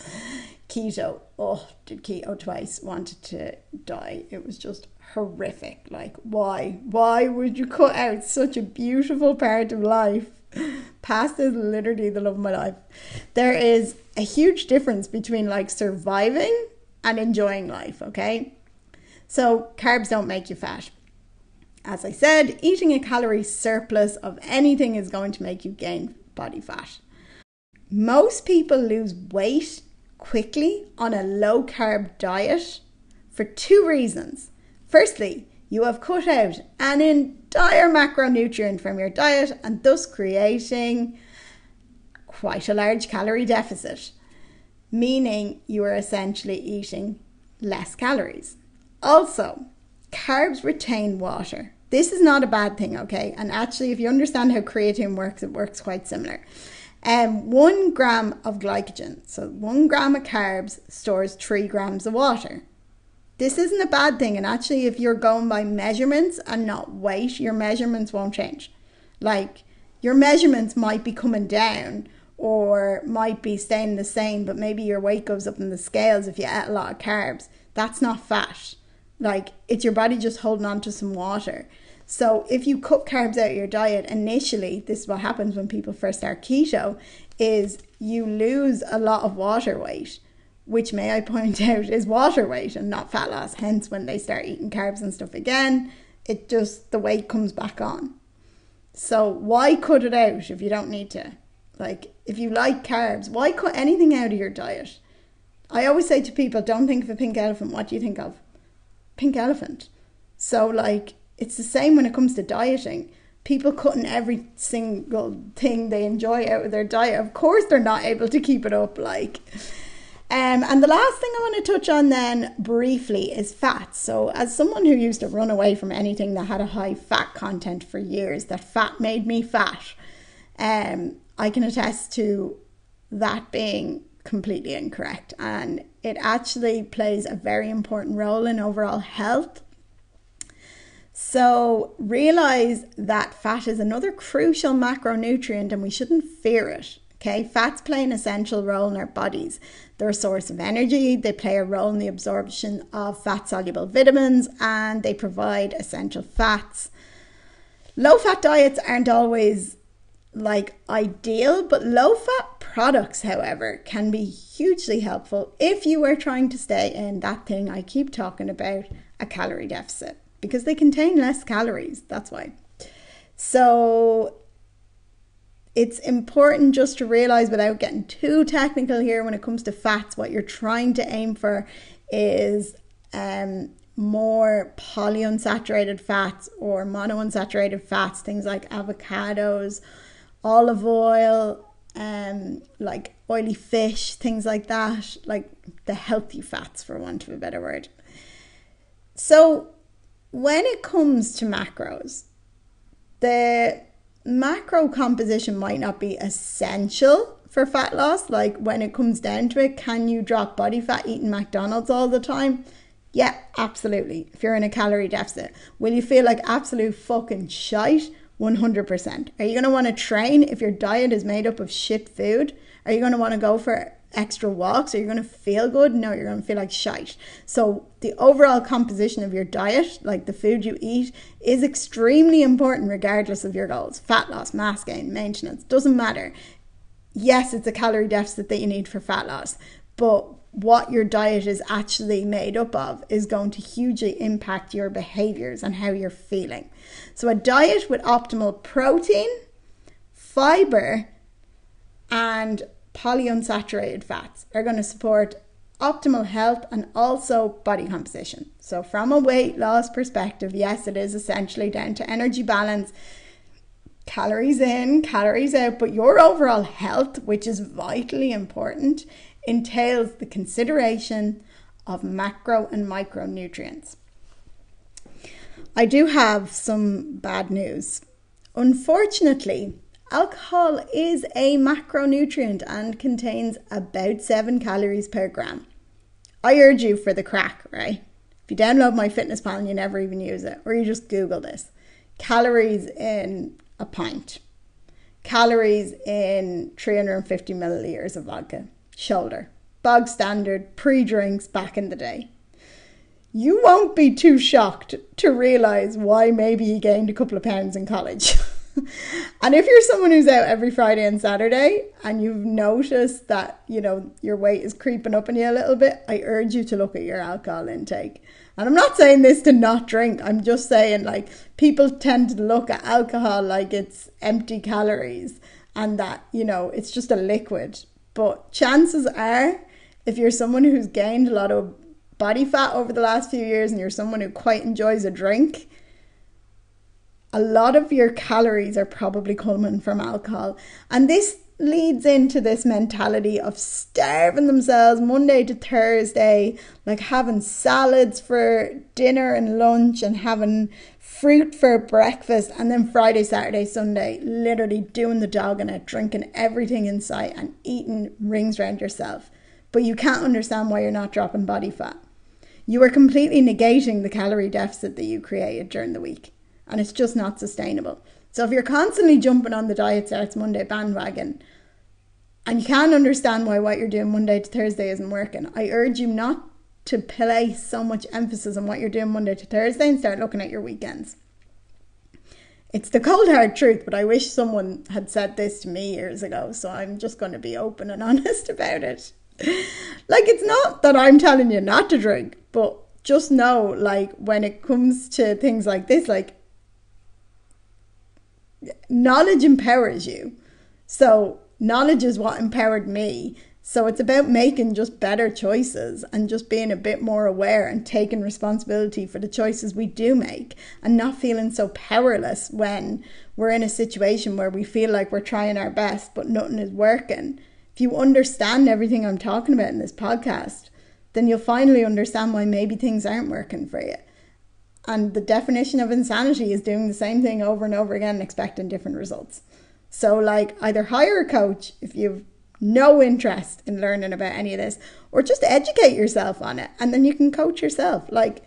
Keto, oh, did keto twice, wanted to die. It was just horrific. Like, why? Why would you cut out such a beautiful part of life? Pasta is literally the love of my life. There is a huge difference between like surviving and enjoying life, okay? So, carbs don't make you fat. As I said, eating a calorie surplus of anything is going to make you gain body fat. Most people lose weight quickly on a low carb diet for two reasons. Firstly, you have cut out an entire macronutrient from your diet and thus creating quite a large calorie deficit, meaning you are essentially eating less calories. Also, carbs retain water. This is not a bad thing, okay? And actually, if you understand how creatine works, it works quite similar. Um, one gram of glycogen, so one gram of carbs stores three grams of water. This isn't a bad thing, and actually, if you're going by measurements and not weight, your measurements won't change. Like your measurements might be coming down or might be staying the same, but maybe your weight goes up in the scales if you eat a lot of carbs. That's not fat. Like it's your body just holding on to some water. So if you cut carbs out of your diet initially, this is what happens when people first start keto, is you lose a lot of water weight, which may I point out is water weight and not fat loss. Hence when they start eating carbs and stuff again, it just the weight comes back on. So why cut it out if you don't need to? Like if you like carbs, why cut anything out of your diet? I always say to people, don't think of a pink elephant, what do you think of? Pink elephant. So, like, it's the same when it comes to dieting. people cutting every single thing they enjoy out of their diet. Of course, they're not able to keep it up. Like, um, and the last thing I want to touch on then briefly is fat. So, as someone who used to run away from anything that had a high fat content for years, that fat made me fat, um, I can attest to that being completely incorrect. And it actually plays a very important role in overall health. So, realize that fat is another crucial macronutrient and we shouldn't fear it. Okay, fats play an essential role in our bodies. They're a source of energy, they play a role in the absorption of fat soluble vitamins, and they provide essential fats. Low fat diets aren't always like ideal, but low fat products, however, can be hugely helpful if you are trying to stay in that thing I keep talking about a calorie deficit because they contain less calories. That's why. So, it's important just to realize without getting too technical here when it comes to fats, what you're trying to aim for is um, more polyunsaturated fats or monounsaturated fats, things like avocados, olive oil, um, like oily fish, things like that, like the healthy fats, for want of a better word. So, when it comes to macros, the macro composition might not be essential for fat loss. Like when it comes down to it, can you drop body fat eating McDonald's all the time? Yeah, absolutely. If you're in a calorie deficit, will you feel like absolute fucking shite? 100%. Are you going to want to train if your diet is made up of shit food? Are you going to want to go for extra walks? Are you going to feel good? No, you're going to feel like shite. So, the overall composition of your diet, like the food you eat, is extremely important regardless of your goals fat loss, mass gain, maintenance, doesn't matter. Yes, it's a calorie deficit that you need for fat loss, but what your diet is actually made up of is going to hugely impact your behaviors and how you're feeling. So, a diet with optimal protein, fiber, and polyunsaturated fats are going to support optimal health and also body composition. So, from a weight loss perspective, yes, it is essentially down to energy balance, calories in, calories out, but your overall health, which is vitally important, entails the consideration of macro and micronutrients. I do have some bad news. Unfortunately, Alcohol is a macronutrient and contains about 7 calories per gram. I urge you for the crack, right? If you download my fitness MyFitnessPal and you never even use it, or you just Google this calories in a pint, calories in 350 milliliters of vodka, shoulder, bog standard pre drinks back in the day. You won't be too shocked to realize why maybe you gained a couple of pounds in college. and if you're someone who's out every Friday and Saturday and you've noticed that, you know, your weight is creeping up on you a little bit, I urge you to look at your alcohol intake. And I'm not saying this to not drink. I'm just saying like people tend to look at alcohol like it's empty calories and that, you know, it's just a liquid. But chances are if you're someone who's gained a lot of body fat over the last few years and you're someone who quite enjoys a drink, a lot of your calories are probably coming from alcohol. And this leads into this mentality of starving themselves Monday to Thursday, like having salads for dinner and lunch and having fruit for breakfast, and then Friday, Saturday, Sunday, literally doing the dog in it, drinking everything in sight and eating rings around yourself. But you can't understand why you're not dropping body fat. You are completely negating the calorie deficit that you created during the week and it's just not sustainable. So if you're constantly jumping on the diet starts Monday bandwagon and you can't understand why what you're doing Monday to Thursday isn't working, I urge you not to place so much emphasis on what you're doing Monday to Thursday and start looking at your weekends. It's the cold hard truth, but I wish someone had said this to me years ago, so I'm just going to be open and honest about it. like, it's not that I'm telling you not to drink, but just know, like, when it comes to things like this, like, knowledge empowers you. So, knowledge is what empowered me. So it's about making just better choices and just being a bit more aware and taking responsibility for the choices we do make and not feeling so powerless when we're in a situation where we feel like we're trying our best but nothing is working. If you understand everything I'm talking about in this podcast, then you'll finally understand why maybe things aren't working for you. And the definition of insanity is doing the same thing over and over again and expecting different results. So, like, either hire a coach if you've no interest in learning about any of this, or just educate yourself on it and then you can coach yourself. Like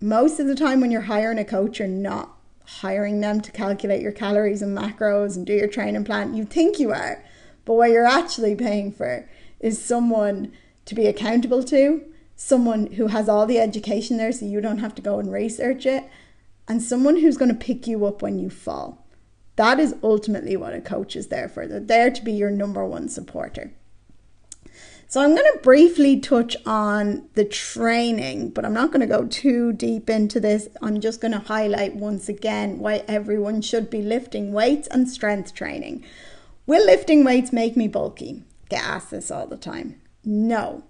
most of the time, when you're hiring a coach, you're not hiring them to calculate your calories and macros and do your training plan. You think you are, but what you're actually paying for is someone to be accountable to, someone who has all the education there so you don't have to go and research it, and someone who's going to pick you up when you fall. That is ultimately what a coach is there for. They're there to be your number one supporter. So I'm going to briefly touch on the training, but I'm not going to go too deep into this. I'm just going to highlight once again why everyone should be lifting weights and strength training. Will lifting weights make me bulky? Get asked this all the time. No.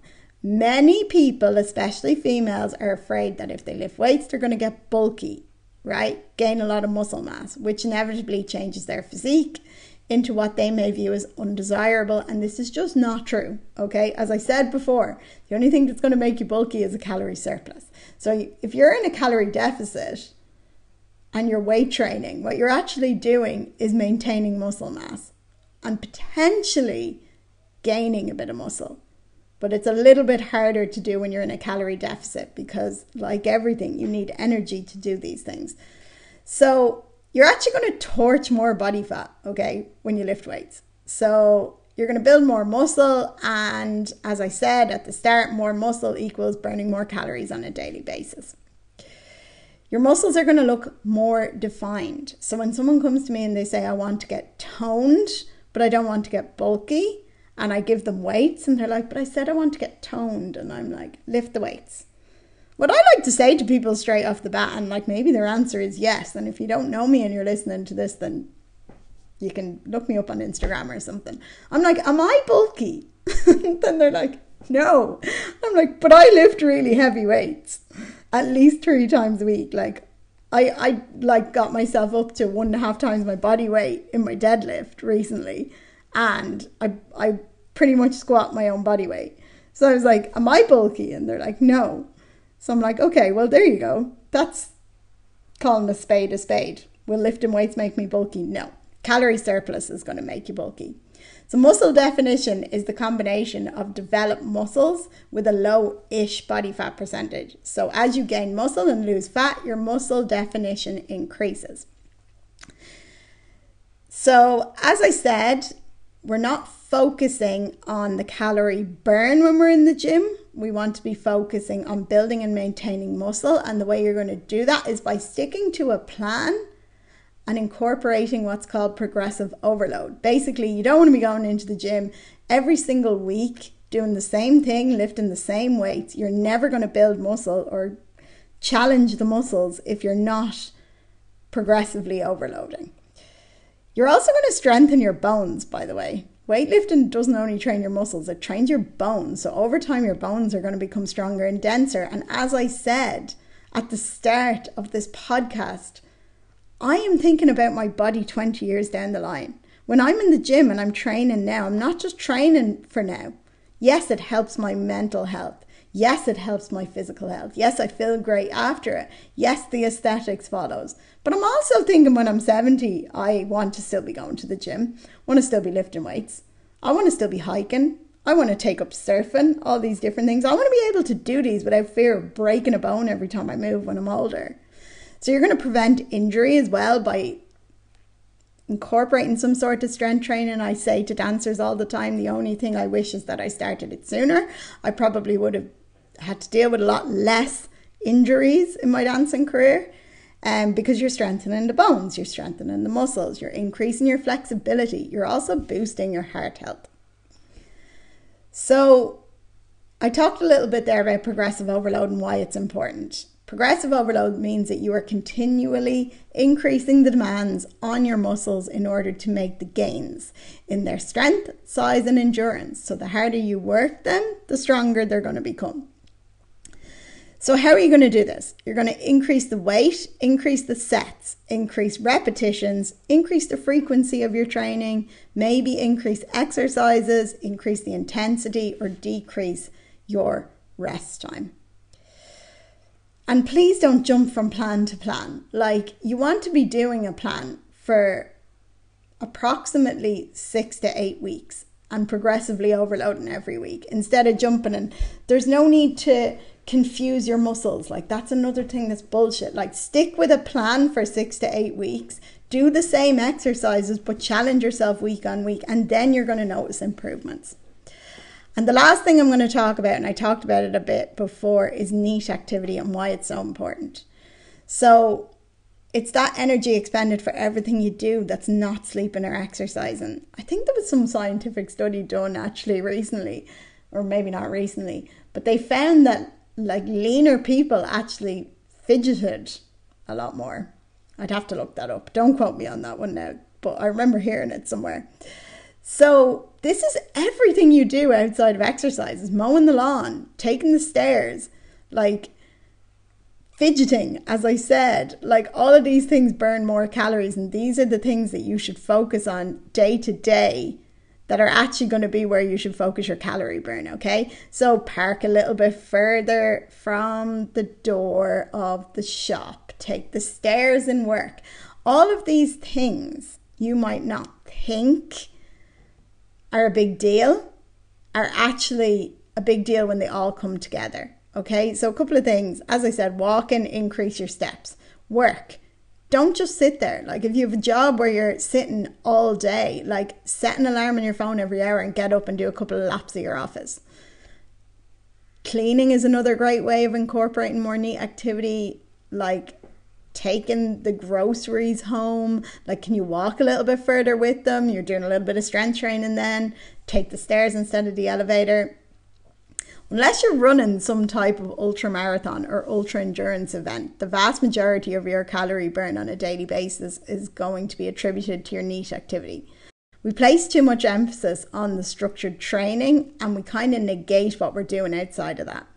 Many people, especially females, are afraid that if they lift weights, they're going to get bulky right? Gain a lot of muscle mass, which inevitably changes their physique into what they may view as undesirable. And this is just not true, okay? As I said before, the only thing that's going to make you bulky is a calorie surplus. So if you're in a calorie deficit and you're weight training, what you're actually doing is maintaining muscle mass and potentially gaining a bit of muscle. But it's a little bit harder to do when you're in a calorie deficit because, like everything, you need energy to do these things. So, you're actually going to torch more body fat, okay, when you lift weights. So, you're going to build more muscle. And as I said at the start, more muscle equals burning more calories on a daily basis. Your muscles are going to look more defined. So, when someone comes to me and they say, I want to get toned, but I don't want to get bulky, and I give them weights and they're like, but I said I want to get toned. And I'm like, lift the weights. What I like to say to people straight off the bat, and like maybe their answer is yes. And if you don't know me and you're listening to this, then you can look me up on Instagram or something. I'm like, am I bulky? then they're like, no. I'm like, but I lift really heavy weights at least three times a week. Like, I, I like got myself up to one and a half times my body weight in my deadlift recently and I I pretty much squat my own body weight. So I was like, "Am I bulky?" And they're like, "No." So I'm like, "Okay, well there you go. That's calling a spade a spade. Will lifting weights make me bulky? No. Calorie surplus is going to make you bulky." So, muscle definition is the combination of developed muscles with a low ish body fat percentage. So, as you gain muscle and lose fat, your muscle definition increases. So, as I said, we're not focusing on the calorie burn when we're in the gym. We want to be focusing on building and maintaining muscle. And the way you're going to do that is by sticking to a plan and incorporating what's called progressive overload. Basically, you don't want to be going into the gym every single week doing the same thing, lifting the same weights. You're never going to build muscle or challenge the muscles if you're not progressively overloading. You're also going to strengthen your bones, by the way. Weightlifting doesn't only train your muscles, it trains your bones. So over time, your bones are going to become stronger and denser. And as I said at the start of this podcast, I am thinking about my body 20 years down the line. When I'm in the gym and I'm training now, I'm not just training for now. Yes, it helps my mental health. Yes, it helps my physical health. Yes, I feel great after it. Yes, the aesthetics follows. But I'm also thinking when I'm 70, I want to still be going to the gym, want to still be lifting weights. I want to still be hiking. I want to take up surfing, all these different things. I want to be able to do these without fear of breaking a bone every time I move when I'm older. So you're going to prevent injury as well by incorporating some sort of strength training. I say to dancers all the time, the only thing I wish is that I started it sooner. I probably would have had to deal with a lot less injuries in my dancing career. Um, because you're strengthening the bones, you're strengthening the muscles, you're increasing your flexibility, you're also boosting your heart health. So, I talked a little bit there about progressive overload and why it's important. Progressive overload means that you are continually increasing the demands on your muscles in order to make the gains in their strength, size, and endurance. So, the harder you work them, the stronger they're going to become. So, how are you going to do this? You're going to increase the weight, increase the sets, increase repetitions, increase the frequency of your training, maybe increase exercises, increase the intensity, or decrease your rest time. And please don't jump from plan to plan. Like, you want to be doing a plan for approximately six to eight weeks and progressively overloading every week instead of jumping and there's no need to confuse your muscles like that's another thing that's bullshit like stick with a plan for 6 to 8 weeks do the same exercises but challenge yourself week on week and then you're going to notice improvements and the last thing I'm going to talk about, and I talked about it a bit before, is NEAT activity and why it's so important. So it's that energy expended for everything you do that's not sleeping or exercising. I think there was some scientific study done actually recently, or maybe not recently, but they found that like leaner people actually fidgeted a lot more. I'd have to look that up. Don't quote me on that one now, but I remember hearing it somewhere. So, this is everything you do outside of exercises mowing the lawn, taking the stairs, like fidgeting, as I said. Like, all of these things burn more calories, and these are the things that you should focus on day to day that are actually going to be where you should focus your calorie burn, okay? So, park a little bit further from the door of the shop, take the stairs and work. All of these things you might not think are a big deal are actually a big deal when they all come together. Okay, so a couple of things. As I said, walk and increase your steps. Work. Don't just sit there. Like if you have a job where you're sitting all day, like set an alarm on your phone every hour and get up and do a couple of laps of your office. Cleaning is another great way of incorporating more NEAT activity. Like taking the groceries home? Like, can you walk a little bit further with them? You're doing a little bit of strength training then. Take the stairs instead of the elevator. Unless you're running some type of ultra marathon or ultra endurance event, the vast majority of your calorie burn on a daily basis is going to be attributed to your NEAT activity. We place too much emphasis on the structured training and we kind of negate what we're doing outside of that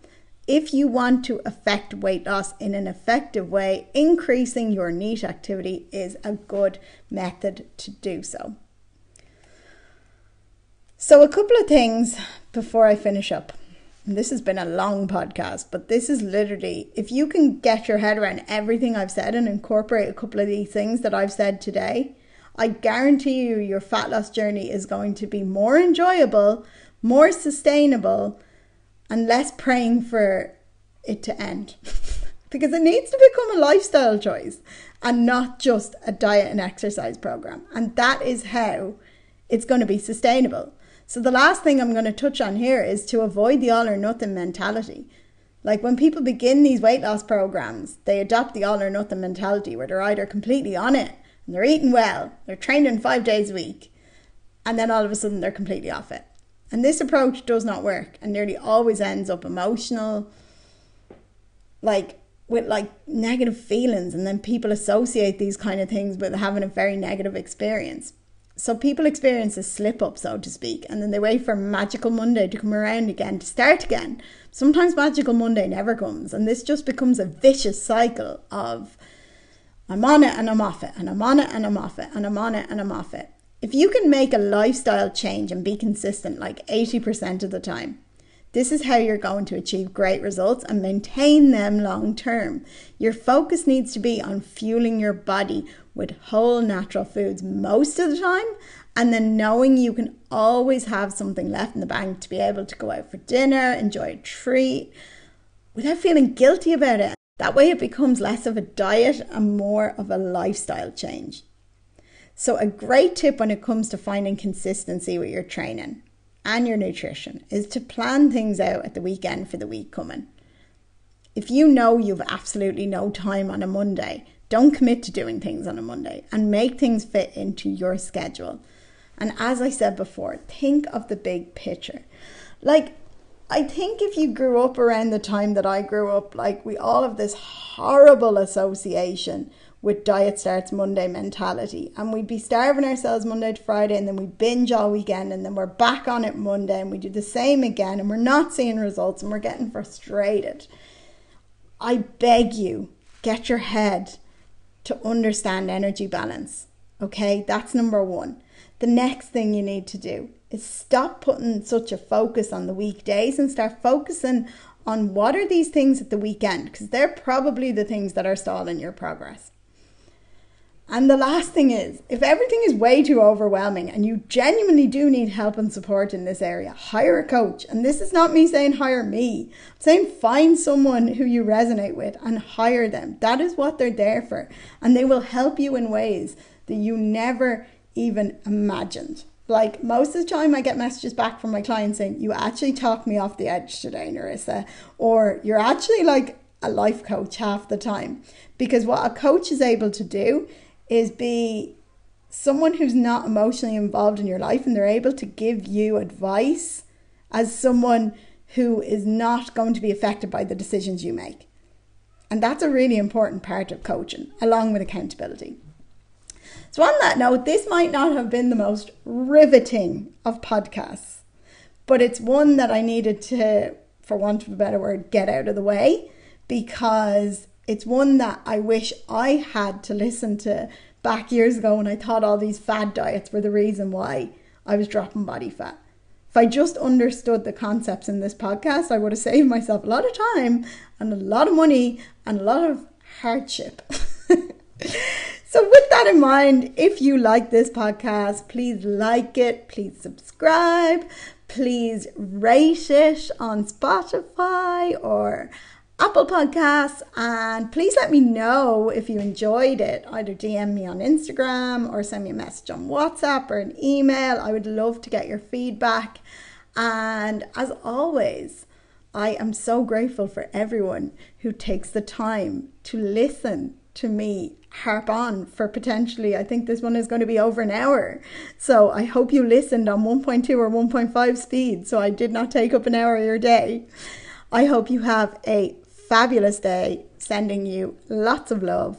if you want to affect weight loss in an effective way, increasing your NEAT activity is a good method to do so. So, a couple of things before I finish up. This has been a long podcast, but this is literally if you can get your head around everything I've said and incorporate a couple of these things that I've said today, I guarantee you your fat loss journey is going to be more enjoyable, more sustainable and less praying for it to end. because it needs to become a lifestyle choice and not just a diet and exercise program. And that is how it's going to be sustainable. So, the last thing I'm going to touch on here is to avoid the all or nothing mentality. Like when people begin these weight loss programs, they adopt the all or nothing mentality where they're either completely on it and they're eating well, they're training five days a week, and then all of a sudden they're completely off it. And this approach does not work and nearly always ends up emotional, like with like negative feelings. And then people associate these kind of things with having a very negative experience. So people experience a slip up, so to speak, and then they wait for Magical Monday to come around again to start again. Sometimes Magical Monday never comes, and this just becomes a vicious cycle of I'm on it and I'm off it, and I'm on it and I'm off it, and I'm on it and I'm off it if you can make a lifestyle change and be consistent like 80% of the time, this is how you're going to achieve great results and maintain them long term. Your focus needs to be on fueling your body with whole natural foods most of the time, and then knowing you can always have something left in the bank to be able to go out for dinner, enjoy a treat without feeling guilty about it. That way, it becomes less of a diet and more of a lifestyle change. So, a great tip when it comes to finding consistency with your training and your nutrition is to plan things out at the weekend for the week coming. If you know you've absolutely no time on a Monday, don't commit to doing things on a Monday and make things fit into your schedule. And as I said before, think of the big picture. Like, I think if you grew up around the time that I grew up, like we all have this horrible association with diet starts Monday mentality. And we'd be starving ourselves Monday to Friday and then we binge all weekend and then we're back on it Monday and we do the same again and we're not seeing results and we're getting frustrated. I beg you, get your head to understand energy balance. Okay, that's number one. The next thing you need to do is stop putting such a focus on the weekdays and start focusing on what are these things at the weekend because they're probably the things that are stalling your progress. And the last thing is, if everything is way too overwhelming and you genuinely do need help and support in this area, hire a coach. And this is not me saying hire me. I'm saying find someone who you resonate with and hire them. That is what they're there for. And they will help you in ways that you never even imagined. Like most of the time, I get messages back from my clients saying, You actually talked me off the edge today, Nerissa, or you're actually like a life coach half the time. Because what a coach is able to do is be someone who's not emotionally involved in your life and they're able to give you advice as someone who is not going to be affected by the decisions you make. And that's a really important part of coaching, along with accountability. So, on that note, this might not have been the most riveting of podcasts, but it's one that I needed to, for want of a better word, get out of the way because it's one that I wish I had to listen to back years ago when I thought all these fad diets were the reason why I was dropping body fat. If I just understood the concepts in this podcast, I would have saved myself a lot of time and a lot of money and a lot of hardship. So, with that in mind, if you like this podcast, please like it, please subscribe, please rate it on Spotify or Apple Podcasts, and please let me know if you enjoyed it. Either DM me on Instagram or send me a message on WhatsApp or an email. I would love to get your feedback. And as always, I am so grateful for everyone who takes the time to listen to me harp on for potentially, I think this one is going to be over an hour. So I hope you listened on 1.2 or 1.5 speed. So I did not take up an hour of your day. I hope you have a fabulous day. Sending you lots of love.